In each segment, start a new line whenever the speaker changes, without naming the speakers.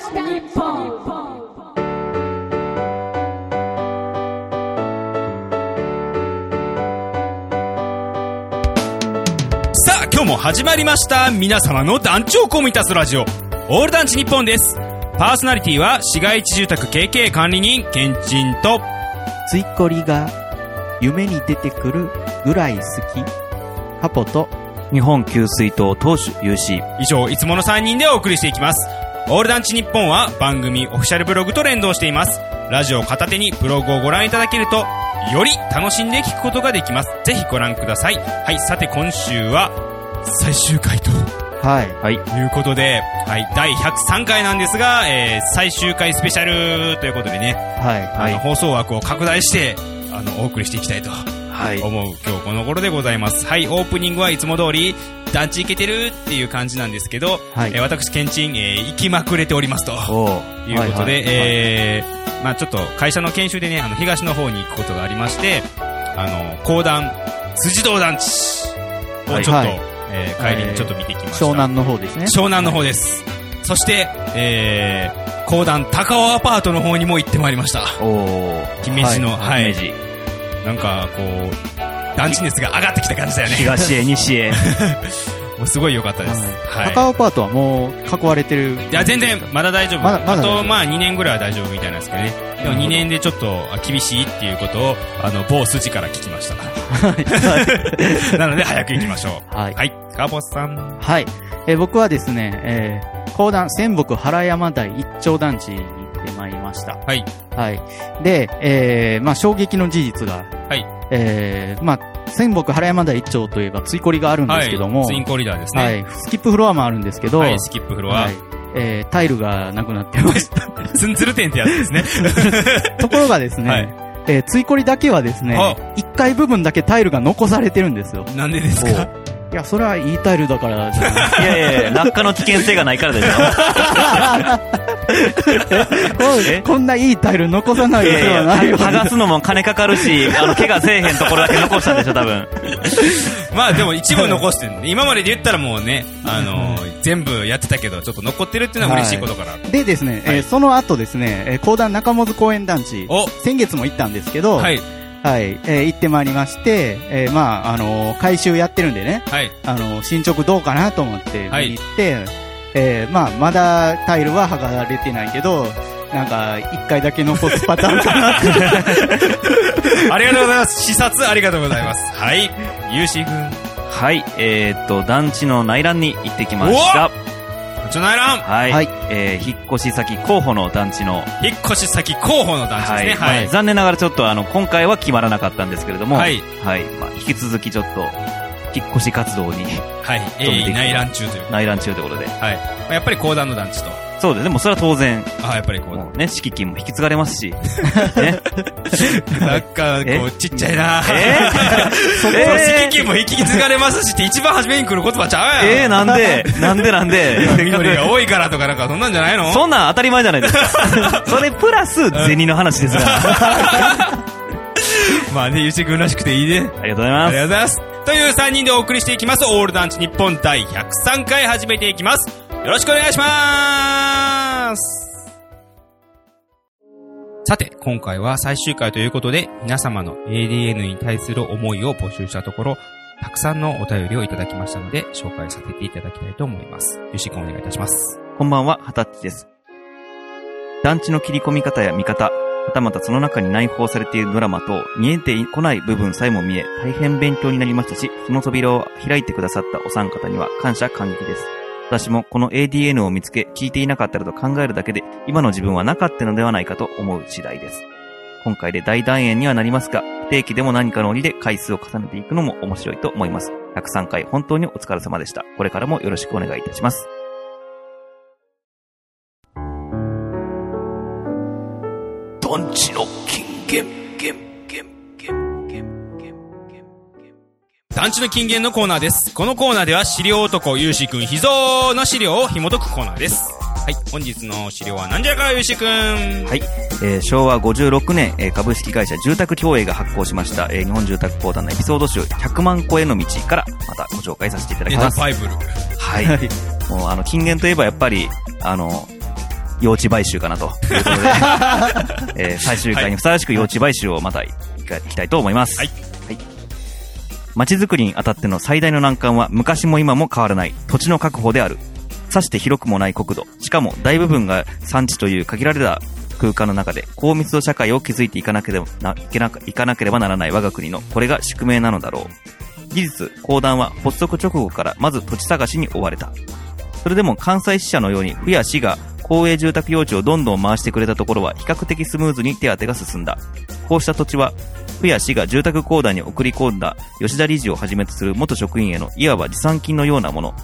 日本
さあ、今日も始まりました。皆様の団地をコミタスラジオ、オール団地日本です。パーソナリティは、市街地住宅 KK 管理人、ケンチンと、
ついこりが夢に出てくるぐらい好き。ハポと
日本給水塔投手 UC
以上、いつもの3人でお送りしていきます。オール団地日本は番組オフィシャルブログと連動しています。ラジオを片手にブログをご覧いただけると、より楽しんで聞くことができます。ぜひご覧ください。はい、さて今週は、最終回と
はい。
はい
いうことで、はい、第103回なんですが、えー、最終回スペシャルということでね、
はい。
あの放送枠を拡大して、あの、お送りしていきたいと
はい
思う今日この頃でございます。はい、オープニングはいつも通り、団地行けてるっていう感じなんですけど、
はい
えー私、ケンチン、えー行きまくれておりますと。いうことで、
はいはい
えー、まあちょっと会社の研修でね、あの、東の方に行くことがありまして、あの、講談、辻堂団地をちょっと、
はい
えー帰りにちょっと見てきました。
湘南の方ですね。
湘南の方です。そして、えー、講談高尾アパートの方にも行ってまいりました。姫路の、はい。
姫路
なんか、こう、団地熱が上がってきた感じだよね。
東へ西へ
もうすごい良かったです。はい。
高尾パートはもう囲われてる。
いや、全然、まだ大丈夫。
まだま
あと、まあ、2年ぐらいは大丈夫みたいなんですけどね。でも2年でちょっとあ厳しいっていうことを、あの、某筋から聞きました。なので、早く行きましょう。
はい。
はい。カボスさん。
はい。えー僕はですね、えー、講談仙北原山台一丁団地ってまいりました。
はい。
はい。で、えー、まあ衝撃の事実が、
はい。
えー、まあ、仙北原山台一丁といえば、ついこりがあるんですけども、
はい。ツインコリダーですね。
はい。スキップフロアもあるんですけど、
はい。スキップフロア
はい。。えー、タイルがなくなってました。
ツンツルテンってやつですね。
ところがですね、
はい
えー、ついこりだけはですね
は、
1階部分だけタイルが残されてるんですよ。
なんでですか？
いや、それはいいタイルだから。じゃない
いやいやいや落下の危険性がないからでしょ
こんないいタイル残さないではないよ。
剥がすのも金かかるしあの怪我せえへんところだけ残したんでしょ多分。
まあでも一部残してるんで、今までで言ったらもうね、あのー全部やってたけど、ちょっと残ってるっていうのは嬉しいことから。
でですね、
はい。
えーその後ですね、えー、講談中本公園団地、
お。
先月も行ったんですけど、
は
はい、
い。
えー行ってまいりまして、えーまあ、あのー回収やってるんでね、
はい。
あのー進捗どうかなと思って
はい
見に行って、えーまあ、まだタイルは剥がれてないけど、なんか、一回だけ残すパターンかなって。
ありがとうございます。視察ありがとうございます。はい。ゆうしーくん。
はいえー、っと団地の内覧に行ってきました
ちょないらん
はい、
はい
えー、引っ越し先候補の団地の
引っ越し先候補の団地ですね。はい。
まあ残念ながらちょっとあの今回は決まらなかったんですけれども
はい。
はいまあ、引き続きちょっと引っ越し活動に
はい。鋭意内覧中という。
内覧中ということで
はい。まあやっぱり講談の団地と。
そうですでもそれは当然
あ、やっぱり講談。
もうね敷金も引き継がれますし ね
なんか、こ
え？
う、ちっちゃいな
え？
そう、
えー
敷金も引き継がれますしって一番初めに来る言葉ちゃう
えー、
やん。
なんで？なんで？なんで
緑が多いからとかなんかそんなんじゃないの？
そんなん当たり前じゃないですか。それプラス銭の話ですから。
まあね、ゆうしーくんらしくていいね。
ありがとうございます。
ありがとうございます。という3人でお送りしていきます。オール団地日本第103回始めていきます。よろしくお願いします。さて、今回は最終回ということで、皆様の ADN に対する思いを募集したところ、たくさんのお便りをいただきましたので、紹介させていただきたいと思います。よろしくお願いいたします。
こんばんは、はたっちです。団地の切り込み方や見方、はたまたその中に内包されているドラマと見えてこない部分さえも見え、大変勉強になりましたし、その扉を開いてくださったお三方には感謝感激です。私もこの ADN を見つけ、聞いていなかったらと考えるだけで、今の自分はなかったのではないかと思う次第です。今回で大団円にはなりますが、不定期でも何かの折で回数を重ねていくのも面白いと思います。103回本当にお疲れ様でした。これからもよろしくお願いいたします。
団地の金、言、
団地の金言のコーナーです。このコーナーでは資料男ゆうしくん秘蔵の資料を紐解くコーナーです。はい、本日の資料は何じゃかゆうしくん。
はい。えー昭和56年、えー株式会社住宅協営が発行しました、えー日本住宅公団のエピソード集100万個への道からまたご紹介させていただきます。
バイブル。
はい。もうあの、金言といえばやっぱり、あの、幼稚買収かなということで、えー最終回にふさわしく幼稚買収をまたいきたいと思います。
はい。
街づくりにあたっての最大の難関は昔も今も変わらない土地の確保である。さして広くもない国土。しかも大部分が産地という限られた空間の中で高密度社会を築いていかなければないけないかなければならない我が国のこれが宿命なのだろう。事実、公団は発足直後からまず土地探しに追われた。それでも関西支社のように府や市が公営住宅用地をどんどん回してくれたところは比較的スムーズに手当てが進んだ。こうした土地は、府や市が住宅公団に送り込んだ吉田理事をはじめとする元職員へのいわば持参金のようなもの。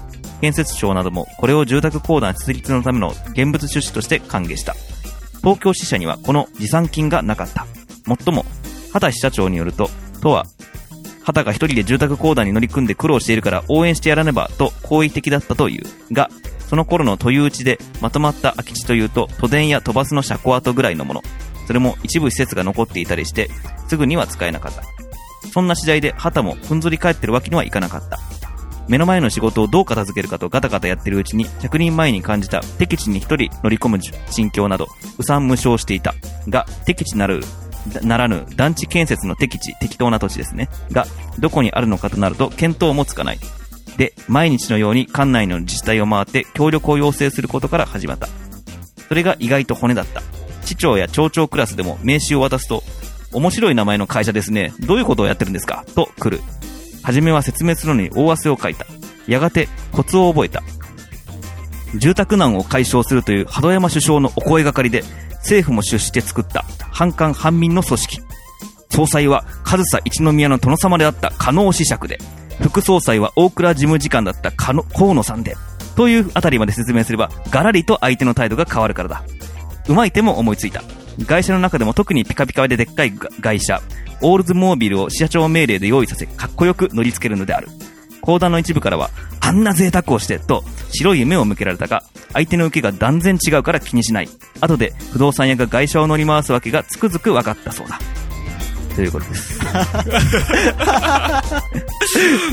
建設省などもこれを住宅公団設立のための現物出資として歓迎した。東京支社にはこの持参金がなかった。もっとも、畑支社長によると、都は畑が一人で住宅公団に乗り組んで苦労しているから応援してやらねばと好意的だったという。が、その頃の都有地でまとまった空き地というと都電や都バスの車庫跡ぐらいのもの。それも一部施設が残っていたりして、すぐには使えなかった。そんな次第で畑もふんぞり返ってるわけにはいかなかった。目の前の仕事をどう片付けるかとガタガタやってるうちに、100人前に感じた敵地に一人乗り込む心境など、うさん無償していた。が、敵地なる、ならぬ団地建設の敵地、適当な土地ですね。が、どこにあるのかとなると見当もつかない。で、毎日のように館内の自治体を回って協力を要請することから始まった。それが意外と骨だった。市長や町長クラスでも名刺を渡すと、面白い名前の会社ですね。どういうことをやってるんですか？と来る。はじめは説明するのに大汗をかいた。やがてコツを覚えた。住宅難を解消するという鳩山首相のお声がかりで、政府も出資して作った反官反民の組織。総裁は上総一宮の殿様であった加納子爵で、副総裁は大倉事務次官だった河野さんで、というあたりまで説明すれば、ガラリと相手の態度が変わるからだ。うまい手も思いついた。外車の中でも特にピカピカででっかい外車、オールズモービルを社長命令で用意させ、かっこよく乗り付けるのである。講談の一部からは、あんな贅沢をして、と、白い夢を向けられたが、相手の受けが断然違うから気にしない。後で、不動産屋が外車を乗り回すわけがつくづく分かったそうだ。ということです。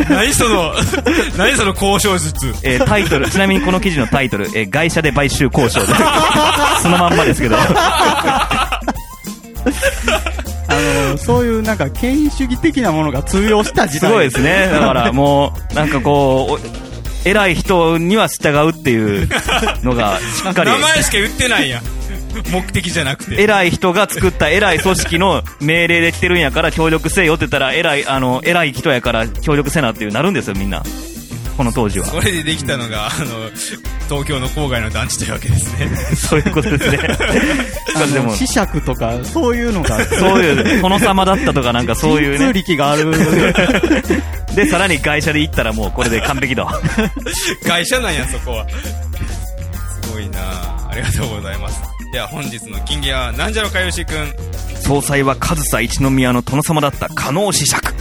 何その、何その交渉術。
えータイトル、ちなみにこの記事のタイトル、えー外車で買収交渉です。そのまんまですけど。
あの、そういうなんか権威主義的なものが通用した時
す
代。
ごいですね。だからもう、なんかこう、お偉い人には従うっていうのがしっかり
名前しか言ってないやん。目的じゃなくて。
偉い人が作った偉い組織の命令で来てるんやから協力せよって言ったら偉い、あの、偉い人やから協力せなっていうなるんですよ、みんな。この当時は。
それでできたのが、あの、東京の郊外の団地というわけですね。
そういうことですね。
あ
でも
の、、磁石とか、そういうのが、
そういう、殿様だったとかなんかそういう
通
ね。
力がある。
で、さらに会社で行ったらもうこれで完璧だ。
会社なんや、そこは。すごいなありがとうございます。では本日の金言は、なんじゃろかよしくん。
総裁は上総一宮の殿様だった加納子爵。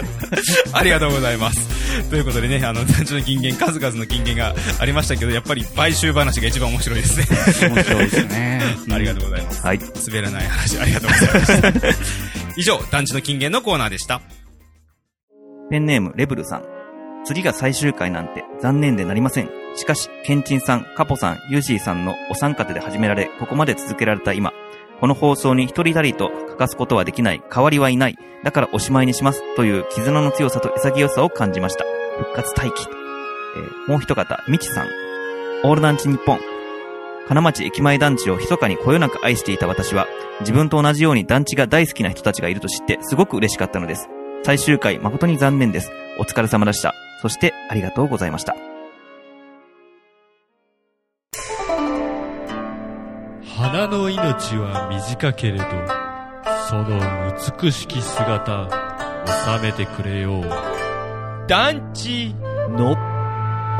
ありがとうございます。ということでね、あの、団地の金言、数々の金言がありましたけど、やっぱり買収話が一番面白いですね。
面白いですね。
ありがとうございます。
はい。
滑らない話、ありがとうございました。以上、団地の金言のコーナーでした。
ペンネームレブルさん。次が最終回なんて残念でなりません。しかし、ケンチンさん、カポさん、ユージーさんのお三方で始められ、ここまで続けられた今、この放送に一人たりと欠かすことはできない、代わりはいない、だからおしまいにします、という絆の強さと潔さを感じました。復活待機。えーもう一方、ミチさん。オール団地日本。金町駅前団地を密かにこよなく愛していた私は、自分と同じように団地が大好きな人たちがいると知ってすごく嬉しかったのです。最終回誠に残念です。お疲れ様でした。そしてありがとうございました。
花の命は短けれど、その美しき姿、収めてくれよう。団地の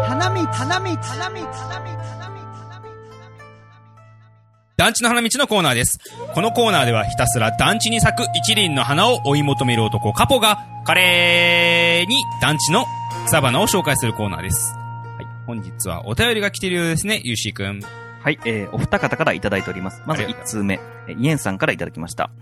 花見、花見、花見、花見、花見、
団地の花道のコーナーです。このコーナーではひたすら団地に咲く一輪の花を追い求める男カポが華麗に団地の草花を紹介するコーナーです。はい。本日はお便りが来ているようですね、ゆうしーくん。
はい、えー、お二方からいただいております。まず
ありがとう
一通目、えーイエンさんからいただきました。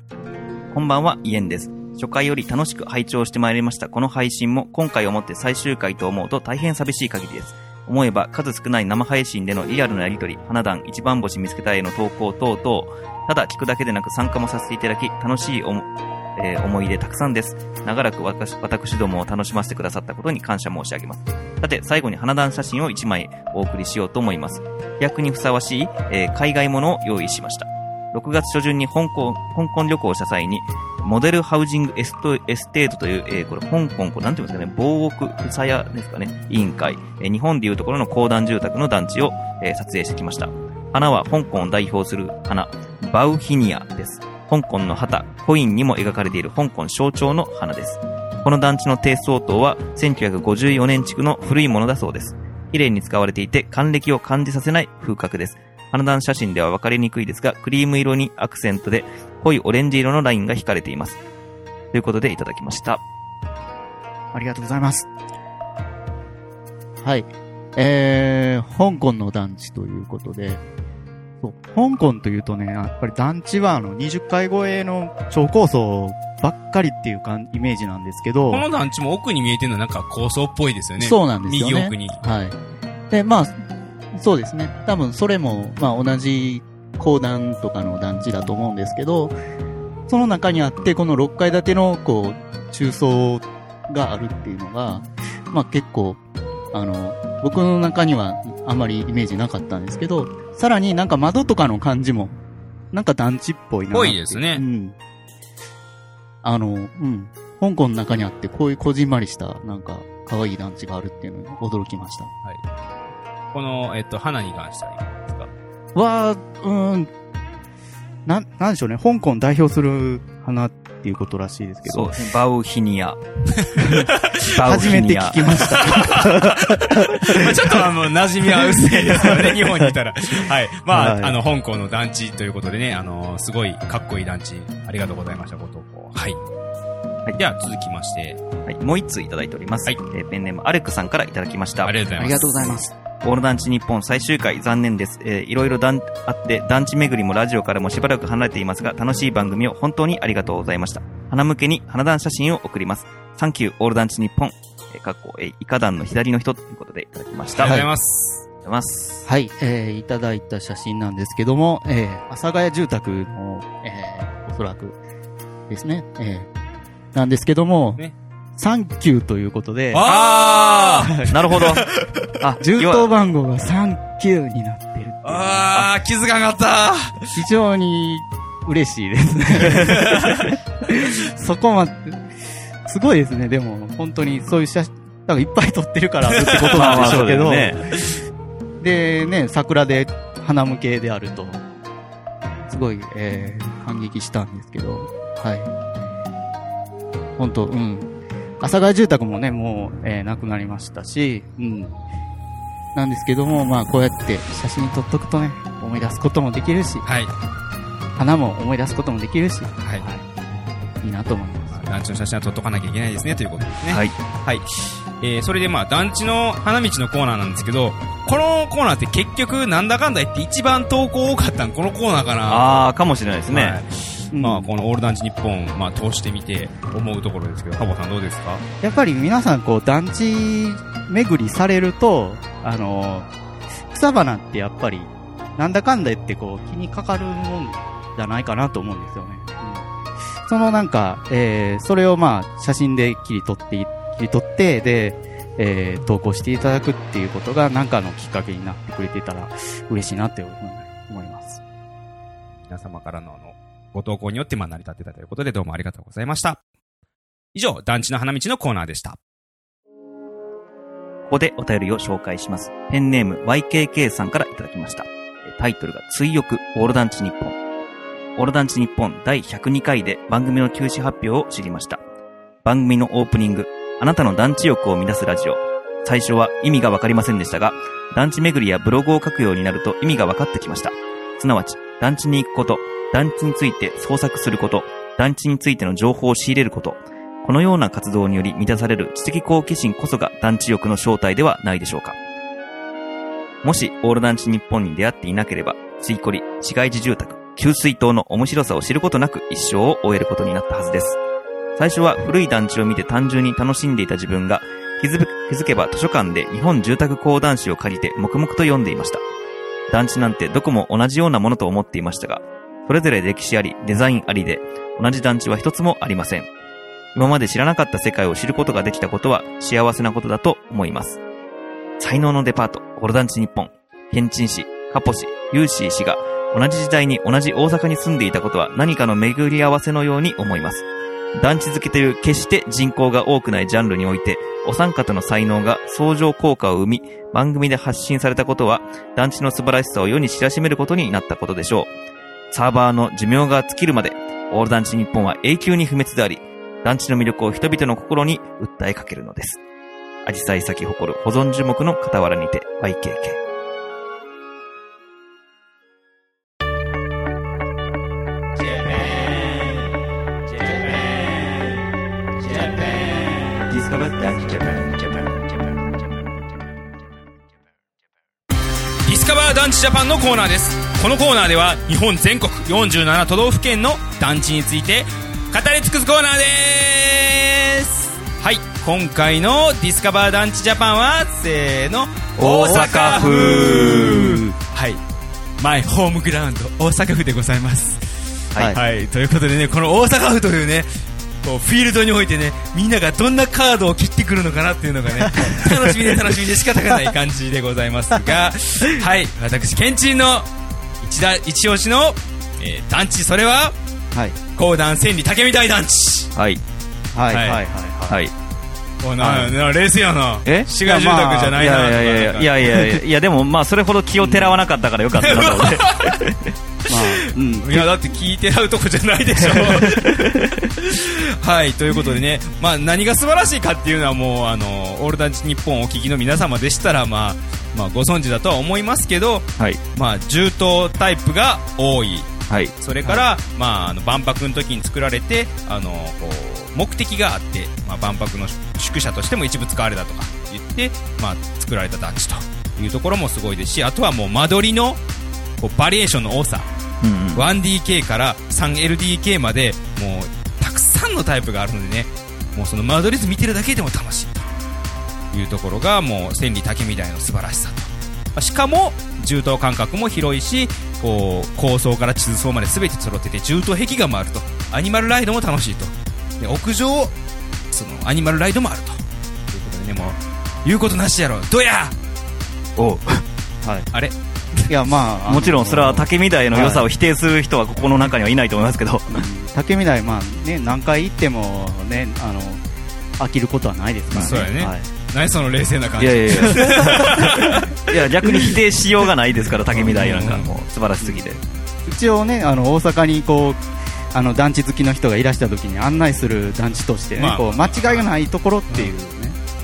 こんばんは、イエンです。初回より楽しく拝聴してまいりました。この配信も今回をもって最終回と思うと大変寂しい限りです。思えば数少ない生配信でのリアルなやりとり、花壇、一番星見つけたへの投稿等々、ただ聞くだけでなく参加もさせていただき、楽しいえー思い出たくさんです。長らく私私どもを楽しませてくださったことに感謝申し上げます。さて、最後に花壇写真を1枚お送りしようと思います。飛躍にふさわしい、えー海外ものを用意しました。6月初旬に香港、香港旅行をした際に、モデルハウジングエストエステートという、えーこれ、香港、これなんていうんですかね、防屋ふさやですかね、委員会、えー日本でいうところの公団住宅の団地を、えー撮影してきました。花は香港を代表する花、バウヒニアです。香港の旗、コインにも描かれている香港象徴の花です。この団地の低層棟は1954年築の古いものだそうです。綺麗に使われていて、還暦を感じさせない風格です。花壇写真では分かりにくいですが、クリーム色にアクセントで濃いオレンジ色のラインが引かれています。ということでいただきました。
ありがとうございます。はい。えー、香港の団地ということで、そう、香港というとね、やっぱり団地はあの20階超えの超高層ばっかりっていうかイメージなんですけど、
この団地も奥に見えてるのはなんか高層っぽいですよね。
そうなんですよね。
右奥に。
はい。で、まあ、そうですね。多分それも、まあ同じ公団とかの団地だと思うんですけど、その中にあって、この6階建ての、こう、中層があるっていうのが、まあ結構、あの、僕の中にはあんまりイメージなかったんですけど、さらになんか窓とかの感じも、なんか団地っぽいなって。
ぽいですね
うん。あの、うん。香港の中にあって、こういうこじんまりした、なんか、可愛い団地があるっていうのに驚きました。
この、えっと、花に関してはですか？
は、うーん、なん、なんでしょうね。香港代表する花っていうことらしいですけど
そうで、すね。バウヒニア。バ ウ
初
ヒニア
めて聞きました。
まあちょっとあの、馴染みは薄いですよね、日本にいたら。はい。まあ、
はい
あの、香港の団地ということでね、あの、すごいかっこいい団地、ありがとうございました、ご投稿。はい。
はい
では、続きまして、
はい。もう一通いただいております。
はい
えーペンネームアレックさんからいただきました。
ありがとうございます。
オール団地日本最終回残念です。えーいろいろ団あって、団地巡りもラジオからもしばらく離れていますが、楽しい番組を本当にありがとうございました。花向けに花壇写真を送ります。サンキューオール団地日本。えー、かっこ、えー、イカ団の左の人ということでいただきました。
ありがとうござい
あ
ます。
りがとうございます。
はい、えー、いただいた写真なんですけども、えー、阿佐ヶ谷住宅の、えー、おそらくですね、えー、なんですけども、
ね
サンキューということで、
あー
なるほど。あ、
銃
要は
刀番号がサンキューになってるって
あー、気づかなかった
非常に嬉しいですね。そこまで、すごいですね。でも、本当にそういう写真、だからいっぱい撮ってるからってことなんでしょうけど、
ね。
で、ね、桜で花向けであると、すごい、えー、感激したんですけど、はい。本当うん。阿佐ヶ谷住宅もね、もう、えー、亡くなりましたし、うん。なんですけども、まあ、こうやって写真撮っとくとね、思い出すこともできるし、
はい。
花も思い出すこともできるし、
はい。
はい。いいなと思います。
団地の写真は撮っとかなきゃいけないですね、ということですね。
はい。
はい。えー、それでまあ、団地の花道のコーナーなんですけど、このコーナーって結局、なんだかんだ言って一番投稿多かったのこのコーナーかな。
あー、かもしれないですね。
はい
うん
まあ、このオール団地日本、まあ、通してみて思うところですけど、ハボさんどうですか？
やっぱり皆さん、こう、団地巡りされると、あの、草花ってやっぱり、なんだかんだ言ってこう、気にかかるもんじゃないかなと思うんですよね。うん、そのなんか、えー、それをまあ、写真で切り取って、切り取って、で、えー、投稿していただくっていうことが、なんかのきっかけになってくれてたら、嬉しいなって思います。
皆様からのあの、ご投稿によってまあ成り立ってたということで、どうもありがとうございました。以上、団地の花道のコーナーでした。
ここでお便りを紹介します。ペンネーム YKK さんからいただきました。タイトルが追憶オール団地日本。オール団地日本第102回で番組の休止発表を知りました。番組のオープニング、あなたの団地欲を乱すラジオ。最初は意味がわかりませんでしたが、団地巡りやブログを書くようになると意味が分かってきました。すなわち、団地に行くこと、団地について創作すること、団地についての情報を仕入れること、このような活動により満たされる知的好奇心こそが団地欲の正体ではないでしょうか。もし、オール団地日本に出会っていなければ、ついこり、市街地住宅、給水塔の面白さを知ることなく一生を終えることになったはずです。最初は古い団地を見て単純に楽しんでいた自分が、気づけば図書館で日本住宅講談誌を借りて黙々と読んでいました。団地なんてどこも同じようなものと思っていましたが、それぞれ歴史あり、デザインありで、同じ団地は一つもありません。今まで知らなかった世界を知ることができたことは幸せなことだと思います。才能のデパート、オル団地日本、ケンチン市、カポ市、ユーシー氏が同じ時代に同じ大阪に住んでいたことは何かの巡り合わせのように思います。団地好きという決して人口が多くないジャンルにおいて、お三方の才能が相乗効果を生み、番組で発信されたことは、団地の素晴らしさを世に知らしめることになったことでしょう。サーバーの寿命が尽きるまで、オール団地日本は永久に不滅であり、団地の魅力を人々の心に訴えかけるのです。アジサイ咲き誇る保存樹木の傍らにて YKK。
ディスカバー団地ジャパンのコーナーですこのコーナーでは日本全国47都道府県の団地について語り尽くすコーナーです。はい今回のディスカバー団地ジャパンはせーの
大阪府。
はい。マイホームグラウンド大阪府でございます。
はい。
はい、ということでね、この大阪府というね、こうフィールドにおいてね、みんながどんなカードを切ってくるのかなっていうのがね、楽しみで楽しみで仕方がない感じでございますが、はい、私、ケンチンの一打一押しの、えー団地、それは、
はい。
講談千里竹見大団地。
はい。
はい
は
い。はい
はい
おなな冷静やな。
え？
市街住宅じゃないな、
まあ、いやいやいやいやいやいやでもまあそれほど気をてらわなかったからよかったなと思って
まあ うん、
いやだって聞いてらうとこじゃないでしょ。はいということでね、まあ、何が素晴らしいかっていうのはもうあのオールダンチ日本お聞きの皆様でしたら、まあまあ、ご存知だとは思いますけど、
はい。
まあ、重刀タイプが多い。
はい。
それから、まあ、あの万博の時に作られて、あのこう目的があって、まあ、万博の宿舎としても一部使われたとか言って、まあ、作られた団地というところもすごいですし、あとはもう間取りのこうバリエーションの多さ、
うんうん。
1DK から 3LDK までもうたくさんのタイプがあるのでねもうその間取り図見てるだけでも楽しいというところがもう千里竹みたいの素晴らしさとまあしかも銃刀間隔も広いしこう高層から地図層まで全て揃ってて銃刀壁画もあるとアニマルライドも楽しいとで屋上そのアニマルライドもあるとということでねもう言うことなしやろどや
おう
はい。
あれ？
いや、まあ。
もちろんそれは
竹
竹見台の良さを否定する人はここの中にはいないと思いますけど。
竹見台、まあね、何回行ってもね、あの、飽きることはないですからね。
そうやね
はい。
何その冷静な感じ
いやいやいや。いや、逆に否定しようがないですから、竹見台なんかもう素晴らしすぎて。
一応ね、あの、大阪にこう、あの、団地好きの人がいらした時に案内する団地としてね、
まあ
こう、間違いがないところっていう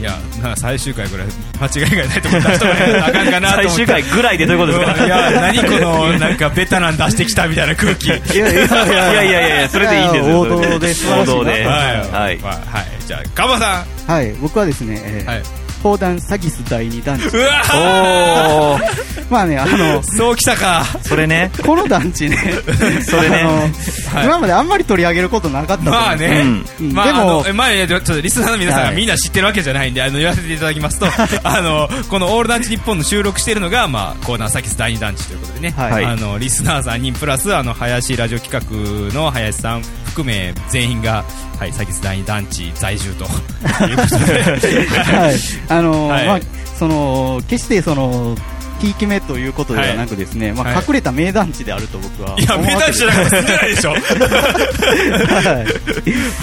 や、なんか最終回ぐらい間違いがないとこ出しとかなあかんかなと思って。
最終回ぐらいでどういうことですか
いや、何この、なんかベタなん出してきたみたいな空気。はい。
いやいやい
いやいやいやいや、それでいいんですよ。
王道で
王道で。
は
はい
い。。はい。じゃあ、ガバさ
はい、僕はですね、え
ん。はい。
ー、砲弾サギス第二団地。
うわ
おー、
まあね、あの、
そうきたか。
それね。
この団地ね、
それね
今まであんまり取り上げることなかった
まあね。
うん
まあ、
でも
前ね、ちょっとリスナーの皆さんが
はい
みんな知ってるわけじゃないんで、あの、言わせていただきますと、あの、このオール団地日本の収録しているのが、まあ、コーナーサキス第二団地ということでね。
はい
はい
あの、リスナー3人プラス、あの、林ラジオ企画の林さん含め、全員が、はい、サキス第二団地在住ということで。
はい、あの
はい
まあ、その決してそのひいき目ということではなくですね、まあ、
はい
隠れた名団地であると僕はい
や、名団地じゃなくて住んでないでしょ。
はい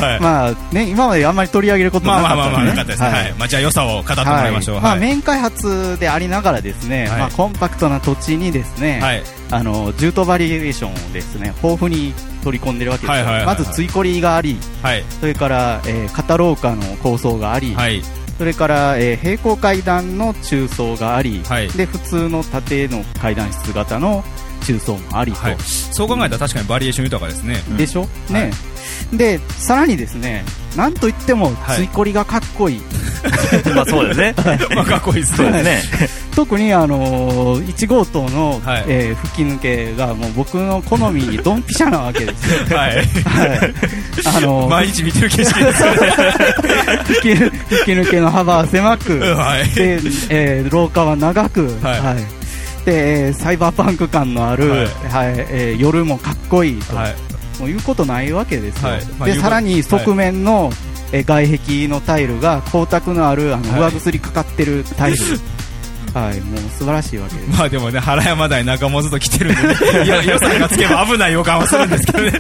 はい。
まあね、今まであんまり取り上げること
ま
なかった
あまあまあまあ、なかったですね。はい。まあ、じゃあ良さを語ってもらいましょう。
まあ、
はい。
面開発でありながらですね、
はい
まあ、コンパクトな土地にですね、
はい。
あの銃刀バリエーションをですね豊富に取り込んでるわけですよ、
はいはいはいはい
まずついこりがあり
はい。
それから、えー片廊下の構想があり、
はい。
それから、えー平行階段の中層があり、
はい。
で普通の縦の階段室型の中層もありと、
はい。そう考えたら確かにバリエーション豊かですね。
でしょ、ね、でさらにですねなんといっても
はい
ついこりがかっこいい、
まあそうですね。
まあ、かっこいいですね。
ね。
特にあのー、1号棟の、
はい
えー吹き抜けがもう僕の好みにドンピシャなわけですよ。
はい。
はい。あのー
毎日見てる景色ですよね。
吹き吹き抜けの幅は狭く、
はい。
で、えー廊下は長く、
はい
で、えーサイバーパンク感のある、
は
はいいえー夜もかっこいいと、
はい。
もう言うことないわけですよ。
はい。まあ
で、さらに側面の、えー外壁のタイルが光沢のあるあの
はい。
上薬かかってるタイル、はい、もう素晴らしいわけです。
まあでもね、原山台中本と来てるんでね、いや予算がつけば危ない予感はするんですけどね。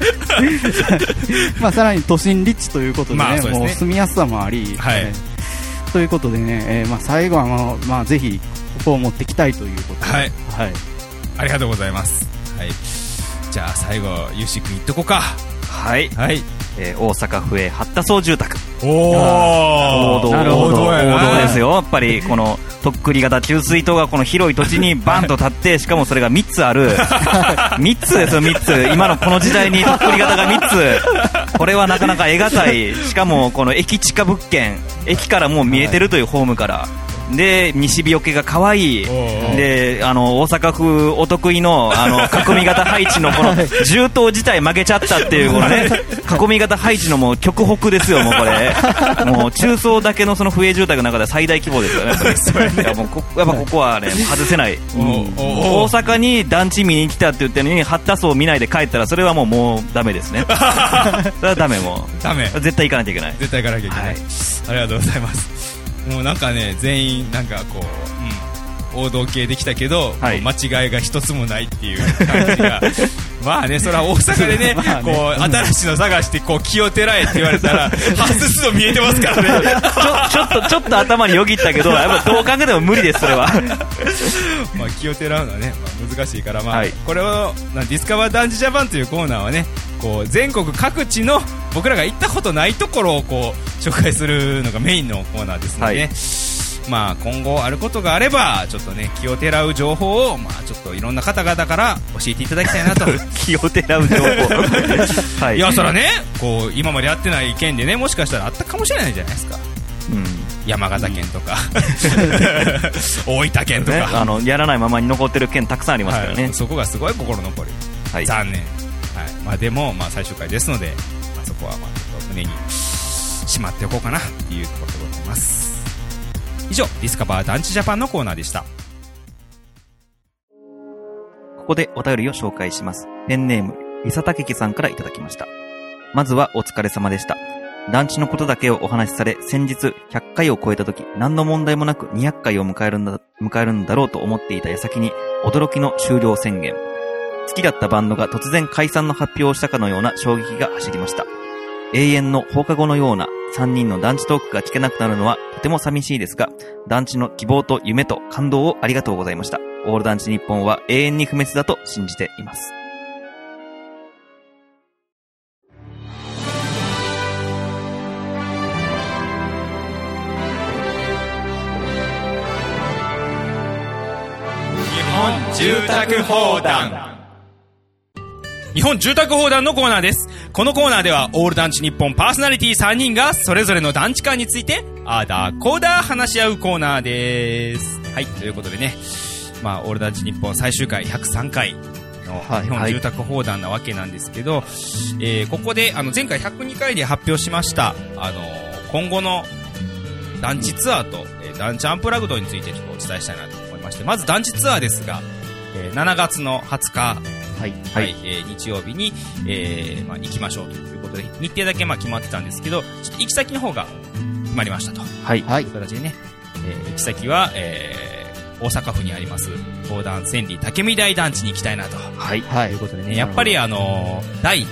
まあ、さらに都心立地ということでね、
まあそうですね。
もう住みやすさもあり、
はい。
えーということでね、えーまあ、最後は、まあまあ、ぜひここを持ってきたいということで、
はい。
はい、
ありがとうございます。はい。じゃあ最後、ゆうし君いっとこうか。
はい。
はい。
えー大阪府営八田荘住宅。
おー
王道、
なるほど
王道ですよ。やっぱり、この、とっくり型給水塔がこの広い土地にバンと立って、しかもそれが3つある。3つですよ、3つ。今のこの時代にとっくり型が3つ。これはなかなか得難い。しかも、この駅地下物件。駅からもう見えてるというホームから。で、西日よけが可愛い。で、あの、大阪府お得意の、あの、囲み型配置のこの、重塔自体曲げちゃったっていう、このね、囲み型配置のもう極北ですよ、もうこれ。もう中層だけのその不営住宅の中では最大規模ですよね、やっぱこやっぱここはね、外せない。大阪に団地見に来たって言ってるのに、八田荘見ないで帰ったら、それはもうもうダメですね。それはダメも
ダメ。
う。絶対行かないといけない。
絶対行かなきゃいけない。
はい
ありがとうございます。もうなんかね、全員、なんかこう、王道系できたけど、
はい
間違いが一つもないっていう感じが。まあね、それは大阪でね、
まあね
こう、新しいの探して、こう、気をてらえって言われたら、外すの見えてますからね。
ちょ、っと、ちょっと頭によぎったけど、やっぱどう考えても無理です、それは。
まあ、気をてらうのはね、まあ、難しいから、まあ、
はい
これを、なディスカバーダンジジャパンというコーナーはね、こう、全国各地の、僕らが行ったことないところを、こう、紹介するのがメインのコーナーですので、ね
はい
まあ、今後あることがあれば、ちょっとね、気をてらう情報を、まあ、ちょっといろんな方々から教えていただきたいなと。
気をてらう情報。はい
いや、そらね、こう、今までやってない県でね、もしかしたらあったかもしれないじゃないですか。
うん。
山形県とか、大分県と
ね、
か。
あの、やらないままに残ってる県たくさんありますからね
はい。そこがすごい心残り。
はい。
残念、はいまあ、でも、まあ、最終回ですので、まあ、そこはまあちょっと胸にしまっておこうかなっていうところでございます以上ディスカバー団地ジャパンのコーナーでした
ここでお便りを紹介します。ペンネーム、リサタケキさんからいただきました。まずはお疲れ様でした。団地のことだけをお話しされ、先日100回を超えた時、何の問題もなく200回を迎えるんだ、迎えるんだろうと思っていた矢先に、驚きの終了宣言。好きだったバンドが突然解散の発表をしたかのような衝撃が走りました。永遠の放課後のような3人の団地トークが聞けなくなるのはとても寂しいですが、団地の希望と夢と感動をありがとうございました。オール団地日本は永遠に不滅だと信じています。
日本住宅砲弾日本住宅砲弾のコーナーです。このコーナーでは、オール団地日本パーソナリティ3人が、それぞれの団地間について、あーだこーだ話し合うコーナーです。はい、ということでね、まあ、オール団地日本最終回103回の
はい
日本住宅砲弾なわけなんですけど、えーここで、あの、前回102回で発表しました、あの、今後の団地ツアーと、えー団地アンプラグドについてちょっとお伝えしたいなと思いまして、まず団地ツアーですが、えー7月の20日、
はい。
はい、えー日曜日に、えーまあ、行きましょうということで、日程だけまあ決まってたんですけど、ちょっと行き先の方が決まりましたと。
はい。
はい
という。形でね、えー行き先は、えー大阪府にあります、東団千里竹見台団地に行きたいなと。
はい。
はい。
ということでね、やっぱりあのー第、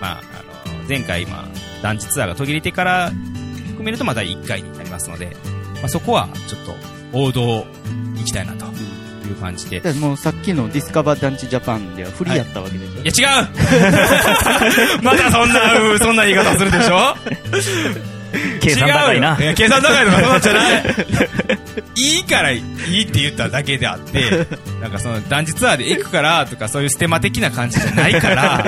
まあ、あのー前回、まあ、団地ツアーが途切れてから含めると、まあ、第1回になりますので、まあ、そこは、ちょっと、王道行きたいなという感じで。
でもうさっきのディスカバー団地ジャパンではフリーやったわけでしょ、
いや、違う まだそんな、うんそんな言い方するでしょ？
計算高いな
違うよや計算高いとかそんなんじゃない。いいからいいって言っただけであって、なんかその団地ツアーで行くからとかそういうステマ的な感じじゃないから、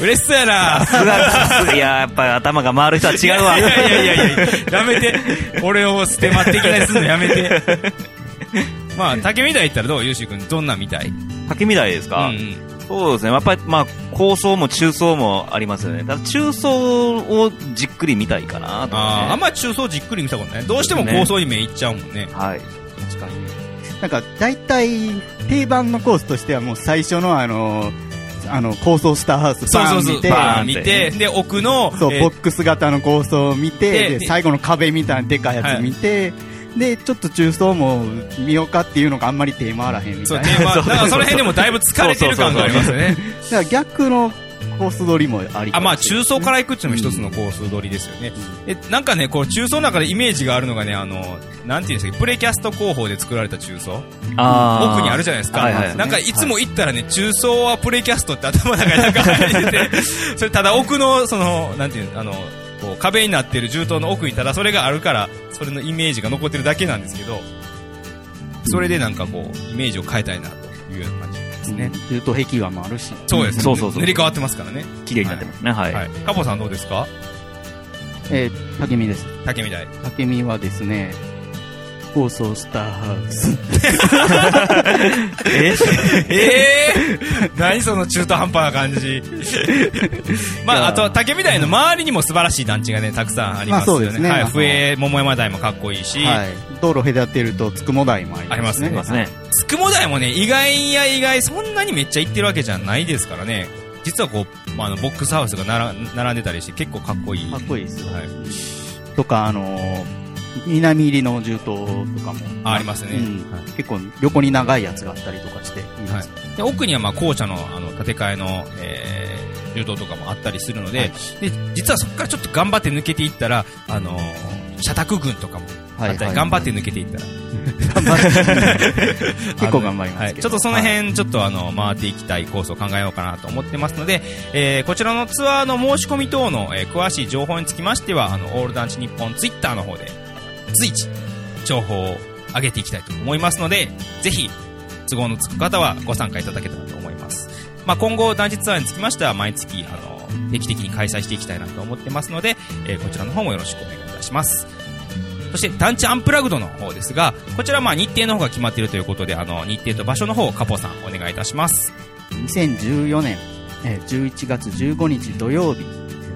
嬉しそうやな。
いや、やっぱり頭が回る人は違うわ。
いやいやいやいややめて。俺をステマ的なにすんのやめて。まあ、竹みたい言ったらどうゆうし君、どんなみたい？
竹みたいですか、
うんうん。
そうですね。やっぱり、まあ、高層も中層もありますよね。ただ、中層をじっくり見たいかなと
あ
か
あ、あ
ね
ん。まり中層じっくり見たことない。どうしても高層に目いっちゃうもんね。
はい。
確かに。なんか、大体、定番のコースとしてはもう最初のあの、あの、高層スターハウス
そうそうそう。
バーン見て、
バーン見て、で、奥の、
そう、
えー
ボックス型の構想を見て、
で
で、最後の壁みたいなでかいやつ見て、で、ちょっと中層も見ようかっていうのがあんまり手回らへんみた
そう、
いな。
テーマ、だからその辺でもだいぶ疲れてる感がありますよね。
だから逆のコース取りもあり
あ、まあ、中層から行くっていうのも一つのコース取りですよね。え、なんかね、こう、中層の中でイメージがあるのがね、あの、なんていうんですか、プレキャスト工法で作られた中層？
あー。
奥にあるじゃないですか。
はいはい。
なんかいつも行ったらね、中層はプレキャストって頭の中になんか入ってて、それただ奥の、その、なんていうの、あの、壁になってる銃刀の奥にただそれがあるから、それのイメージが残ってるだけなんですけど、それでなんかこう、イメージを変えたいなというような感じですね。
中途壁画もあるし。
そうですね。
そうそうそう
塗り替わってますからね。
綺麗になってますね。はい。
はい。カポさんどうですか？
えー、竹見です。
竹みたい。
竹見はですね、高層スターハウス。
え？
ええー、何その中途半端な感じ。まあ、あと、竹みたいの周りにも素晴らしい団地がね、たくさんありますよね。
まあそうですね
はい。笛、桃山台もかっこいいし、
はい。道路隔てると、つくも台もありますね。
ありますね
いますね。
つくも台もね、意外や意外、そんなにめっちゃ行ってるわけじゃないですからね。実はこう、まあ、あの、ボックスハウスがなら並んでたりして、結構かっこいい。
かっこいいですよ。
はい。
とか、あのー南入りの銃刀とかも。
あありますね。
うん。
はい。
結構横に長いやつがあったりとかしていいです。
はい。で奥にはまあ紅茶のあの建て替えの、えー、柔道とかもあったりするので,、
はい。
で実はそこからちょっと頑張って抜けていったら、あのー社宅群とかもあったり、
はいはい
頑張って抜けていったら。
結構頑張りますけど。
はい、ちょっとその辺、ちょっとあの回っていきたいコースを考えようかなと思ってますので、えーこちらのツアーの申し込み等の、えー詳しい情報につきましてはあのオールダンチ日本ツイッターの方で随時情報を上げていきたいと思いますのでぜひ都合のつく方はご参加いただけたらと思います。まあ、今後、団地ツアーにつきましては、毎月、あの、定期的に開催していきたいなと思ってますので、えーこちらの方もよろしくお願いいたします。そして、団地アンプラグドの方ですが、こちらまあ日程の方が決まっているということで、あの、日程と場所の方をカポさんお願いいたします。
2014年、えー11月15日土曜日、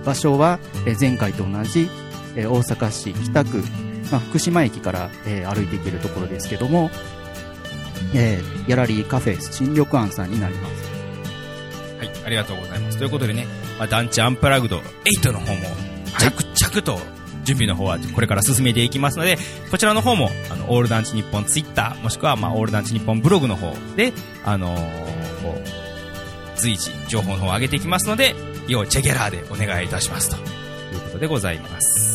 場所は、えー前回と同じ、え大阪市北区、まあ、福島駅から、えー歩いていけるところですけども、えーギャラリーカフェ新緑庵さんになります。
はい、ありがとうございます。ということでね、まあ、団地アンプラグド8の方も、着々と、準備の方はこれから進めていきますので、こちらの方も、あの、オール団地日本ツイッター、もしくは、まあ、オール団地日本ブログの方で、あのー随時情報の方を上げていきますので、要チェゲラーでお願いいたしますということでございます。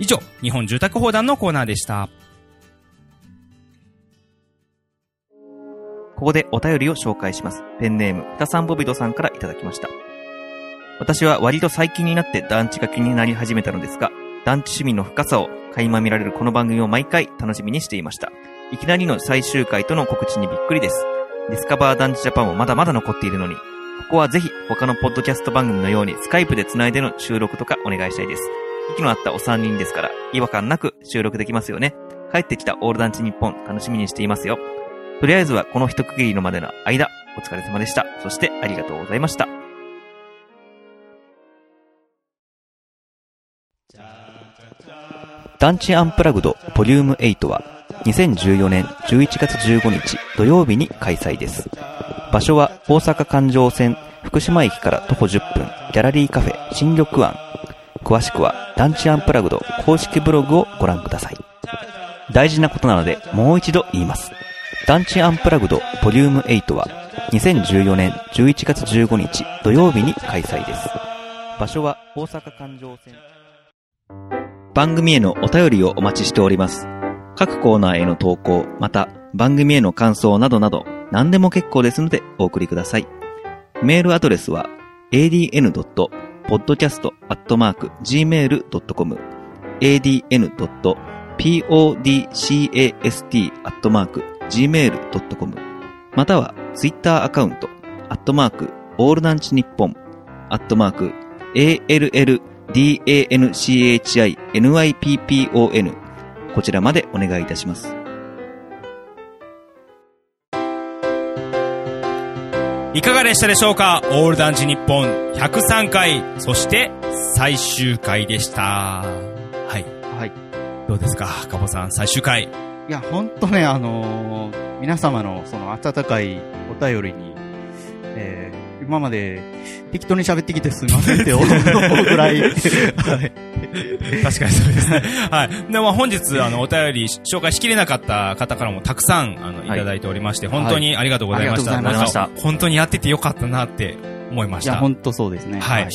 以上、日本住宅砲弾のコーナーでした。
ここでお便りを紹介します。ペンネーム、ふたさんぼびどさんからいただきました。私は割と最近になって団地が気になり始めたのですが、団地趣味の深さを垣間見られるこの番組を毎回楽しみにしていました。いきなりの最終回との告知にびっくりです。ディスカバー団地ジャパンもまだまだ残っているのに、ここはぜひ他のポッドキャスト番組のようにスカイプで繋いでの収録とかお願いしたいです。息の合ったお三人ですから、違和感なく収録できますよね。帰ってきたオール団地日本楽しみにしていますよ。とりあえずはこの一区切りのまでの間、お疲れ様でした。そしてありがとうございました。団地アンプラグドボリューム8は2014年11月15日土曜日に開催です。場所は大阪環状線福島駅から徒歩10分ギャラリーカフェ新緑庵。詳しくは団地アンプラグド公式ブログをご覧ください。大事なことなのでもう一度言います。団地アンプラグドボリューム8は2014年11月15日土曜日に開催です。場所は大阪環状線。番組へのお便りをお待ちしております。各コーナーへの投稿、また番組への感想などなど何でも結構ですのでお送りください。メールアドレスは adn. podcast.gmail.com adn.podcast.gmail.com または、ツイッターアカウント、アットマーク、オールナンチニッポン、アットマーク、ALLDANCHINYPPON、こちらまでお願いいたします。
いかがでしたでしょうか？オールダンチ日本103回、そして最終回でした。はい。
はい。
どうですか？カボさん、最終回。
いや、ほんとね、あのー皆様のその温かいお便りに、えー、今まで適当に喋ってきてすみませんって思う ぐらい、はい。
確かにそうですね。はい。でも本日、あの、お便り紹介しきれなかった方からもたくさん、あの、いただいておりまして、本当にありがとうございました。
ありがとうございま
した
本当にやっててよかったなって思いまし
いや、
た。
ほんとそうですね。
はい。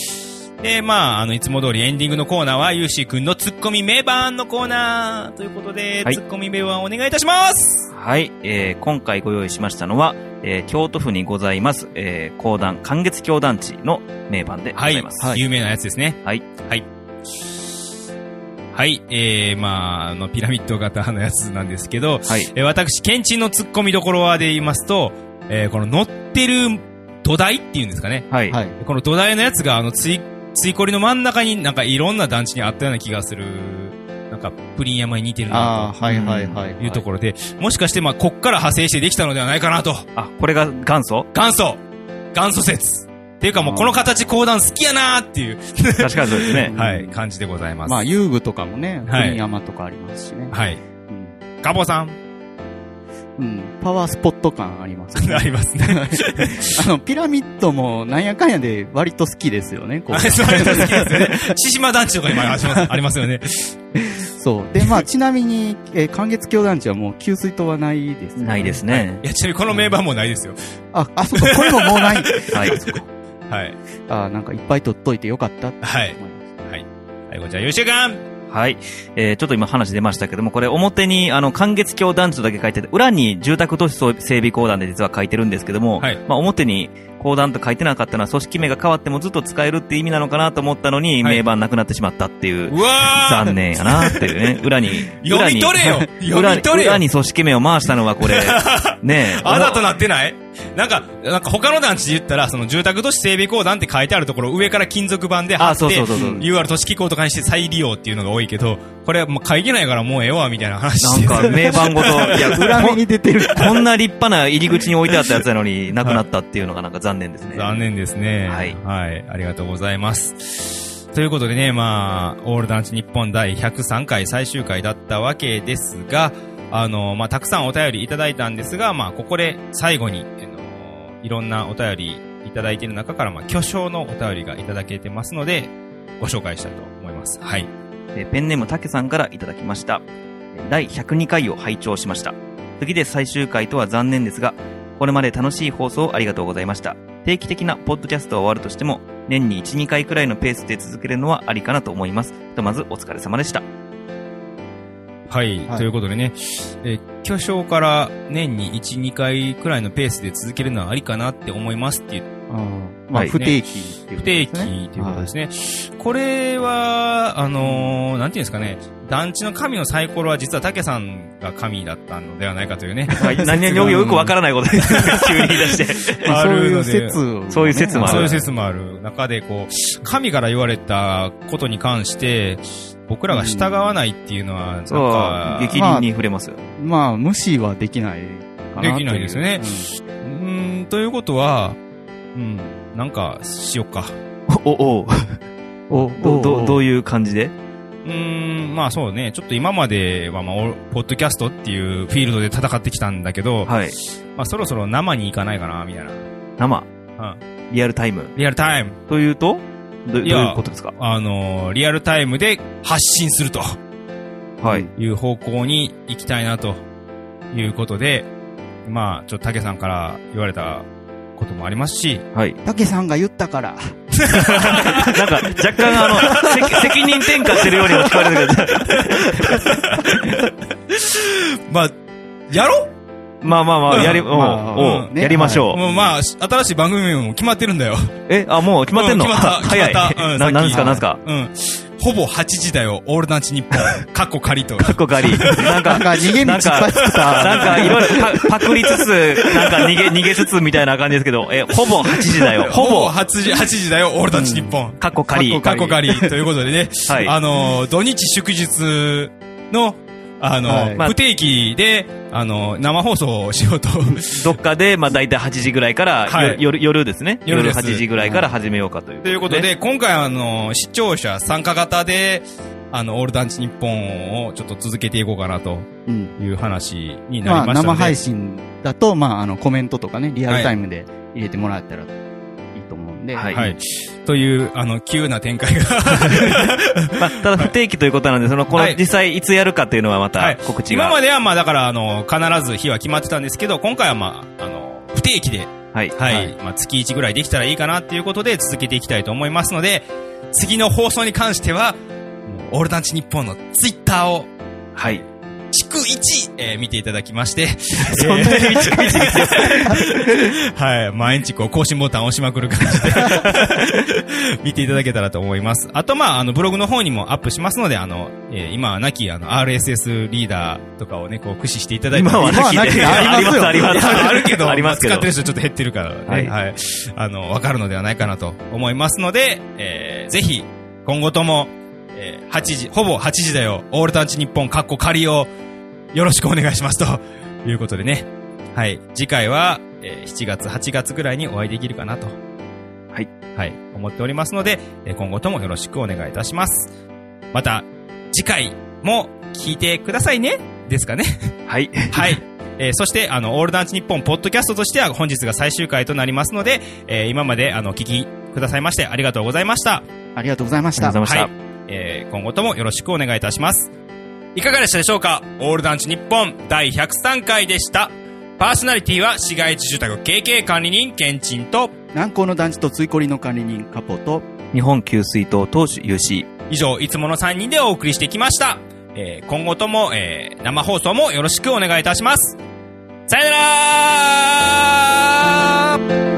で、まあ、あの、いつも通りエンディングのコーナーは、ゆうしーくんのツッコミ名盤のコーナーということで、
はい
ツッコミ名盤お願いいたします
はい、えー、今回ご用意しましたのは、えー、京都府にございます、えー、講談、寒月京団地の名盤でござ
はい
います。。
はい
有名なやつですね。
はい。
はい。はい。えー、まあ、あの、ピラミッド型のやつなんですけど、
はい。
えー私、ケンチンのツッコミどころはで言いますと、えー、この乗ってる土台っていうんですかね。
はい。
はい。
この土台のやつが、あの、つい、ついこりの真ん中になんかいろんな団地にあったような気がする、なんか、プリン山に似てる
あ
な
あ、はいはいはい。
というところで、もしかして、まあ、こっから派生してできたのではないかなと。
あ、これが元祖？
元祖元祖説っていうかもうこの形講談好きやなーっていう、
確かにそうですね。
はい、感じでございます。
まあ、遊具とかもね、
はい
国山とかありますしね。
はい。
うん
ガボさん
うん。パワースポット感ありますね。
ありますね。
あの、ピラミッドもなんやかんやで割と好きですよね、こう
あれ、そういうの好きですよね。獅島団地とか今ありますありますよね。
そう。で、まあ、ちなみに、えー、寒月教団地はもう給水塔はないですね。
ないですね
い。や、ちなみにこの名盤もないですよ。
あ、あ、そうか、これももうない。
はい。
はい。
あ、なんかいっぱい取っといてよかったって思い
はい。
ま
はい。はい、こんにちは、ゆうしゅうかん
はい。えー、ちょっと今話出ましたけども、これ表に、あの、寒月橋団地とだけ書いてて、裏に住宅都市整備公団で実は書いてるんですけども、
はい。
まあ表に公団と書いてなかったのは組織名が変わってもずっと使えるって意味なのかなと思ったのに、
はい。
名盤なくなってしまったっていう、
う
残念やなっていうね、裏に、
読み取れよ。読
裏に
み取れよ。
裏に組織名を回したのはこれ、ねえ。
あだとなってない？なんか、なんか他の団地で言ったら、その住宅都市整備公団って書いてあるところ上から金属板で貼
あ、
って。UR 都市機構とかにして再利用っていうのが多いけど、これもう書いてないからもうええわ、みたいな話
なんか名盤ごと、いや、
裏目に出てる。
こんな立派な入り口に置いてあったやつなのに、なくなったっていうのがなんか残念ですね。
残念ですね。
はい
はい。ありがとうございます。ということでね、まあ、オール団地日本第103回最終回だったわけですが、あの、まあ、たくさんお便りいただいたんですが、まあ、ここで最後に、あの、いろんなお便りいただいている中から、まあ、巨匠のお便りがいただけてますので、ご紹介したいと思います。はい。
えーペンネームたけさんからいただきました。第102回を拝聴しました。次で最終回とは残念ですが、これまで楽しい放送ありがとうございました。定期的なポッドキャストは終わるとしても、年に1、2回くらいのペースで続けるのはありかなと思います。ひとまずお疲れ様でした。
はい。
はい
ということでね、えー巨匠から年に1、2回くらいのペースで続けるのはありかなって思いますっていう
まあ、
はい
不定期っていう
不定期
ことですね。
ということですね。これは、あのーなんていうんですかね、団地の神のサイコロは実は竹さんが神だったのではないかというね。
はい、何々よくわからないことで 急に言い出して。
まあ、そういう説をね、
そういう説もある
そういう説もある中で、こう、神から言われたことに関して、僕らが従わないっていうのは、なん
そう
か、、
激鱗に触れますよ。
まあ、無視はできないかな
できないですよねうーん、ということは、うん、なんか、しよっか。
お、お、
うんお、
ど、ど、どう
い
いう感じで？
うーん、まあそうね、ちょっと今までは、まあ、おポッドキャストっていうフィールドで戦ってきたんだけど、
はい。
まあそろそろ生に行かないかな、みたいな。
生？
うん。
リアルタイム？
リアルタイム。
というと？どどうい
いや
うことですか？
あのーリアルタイムで発信すると
はい。
いう方向に行きたいなということで、まあ、ちょっと竹さんから言われたこともありますし、
はい。
竹さんが言ったから。
なんか、若干あの、責 責任転嫁してるようにも聞こえるけど、
まあ、やろう
まあまあまあ、やり、うおう
ね
やりましょう。
もうまあ、新しい番組名も決まってるんだよ。
え、あ、もう決まってんの？
うん決まった。
早い。な、なんですか、なんですか？
うん。ほぼ8時だよ、オールナンチ日本。かっこ仮と。
かっこ仮。なんか、
なんか逃げ道いっぱい作った。
なんか、いろいろパパクりつつ、なんか逃げ、逃げつつみたいな感じですけど、え、ほぼ8時だよ。ほぼ、
8時、8時だよ、オールナンチ日本。
かっこ仮。
かっこ仮ということでね。
はい
あの、土日祝日の、あの、
はい
不定期で、あの、生放送をしようと。
どっかで、まあ大体8時ぐらいから、
はい
よ夜、夜ですね。夜
夜です
8時ぐらいから始めようかという。
ということで、今回あの、視聴者参加型で、あの、オールダンチ日本をちょっと続けていこうかなと
うん。
いう話にな
まあ、
りましたので。
生配信だと、まあ、あの、コメントとかね、リアルタイムで入れてもらったらとんで。
はい
はい。という、あの、急な展開が。
まあ、ただ不定期ということなので、その、この
はい
実際いつやるかっていうのはま
は
た
い
告知が。
今まではまあだから、あの、必ず日は決まってたんですけど、今回はまあ、あの、不定期で、
はい。
はい、
はい
まあ月1ぐらいできたらいいかなっていうことで続けていきたいと思いますので、次の放送に関しては、オールダンチ日本のツイッターを、
はい。
逐1、えー見ていただきまして、
そんなに逐一ですよ。
はい。毎日こう更新ボタンを押しまくる感じで 見ていただけたらと思います。あと、まあ、あの、ブログの方にもアップしますので、あの、えー今はなき、あの、RSS リーダーとかをね、こう、駆使していただいて。
今はなき
ありますよ
あります、あ
るけど、
あります
使って。る人ちょっと減ってるからね。は。
はいい
あの、わかるのではないかなと思いますので、えーぜひ、今後とも、えー8時、ほぼ8時だよ、オールタンチ日本、カッコ仮を、よろしくお願いします。ということでね。はい。次回は、えー7月、8月ぐらいにお会いできるかなと。
はい。
はい。思っておりますので、えー今後ともよろしくお願いいたします。また、次回も聞いてくださいね。ですかね。
はい。
はい。えーそして、あの、オールダンチ日本ポッドキャストとしては本日が最終回となりますので、えー今まで、あの、聞きくださいましてありがとうございました。
ありがとうございました
ありがとう。ございまし
はい。えー今後ともよろしくお願いいたします。いかがでしたでしょうか？オールダンチ日本第103回でした。パーソナリティは市街地住宅経営管理人、ケンチンと、
南高の団地と追こりの管理人、カポと、
た。日本給水塔投手 UC。
以上、いつもの3人でお送りしてきました。えー今後とも、えー生放送もよろしくお願いいたします。さよなら